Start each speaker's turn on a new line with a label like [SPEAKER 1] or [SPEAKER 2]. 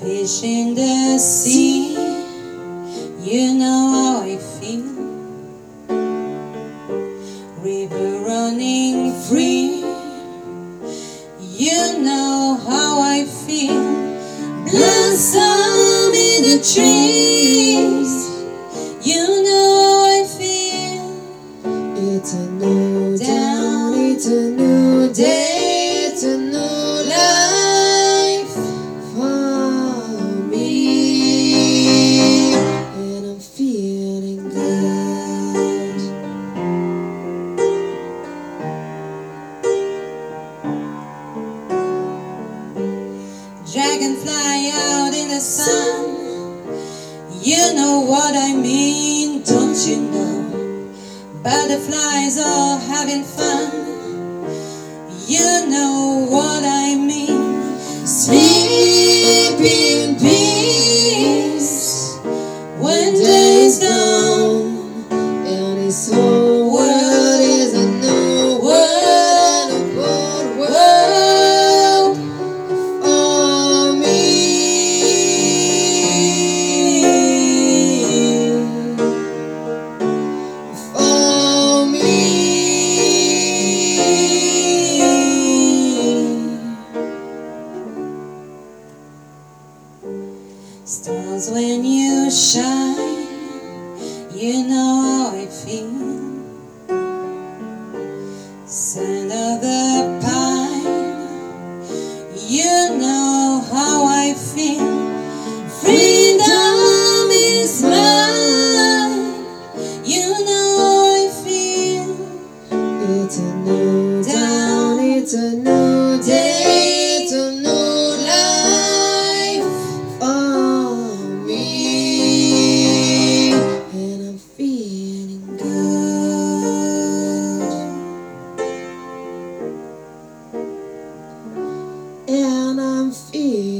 [SPEAKER 1] Fish in the sea, you know how I feel. River running free, you know how I feel. Blossom in the trees, Butterflies are having fun. You know what I Stars when you shine, you know how I feel. Scent of the pine, you know how I feel. Freedom is mine, you know how I feel.
[SPEAKER 2] It's a new
[SPEAKER 1] down,
[SPEAKER 2] it's a new day, I'm feeling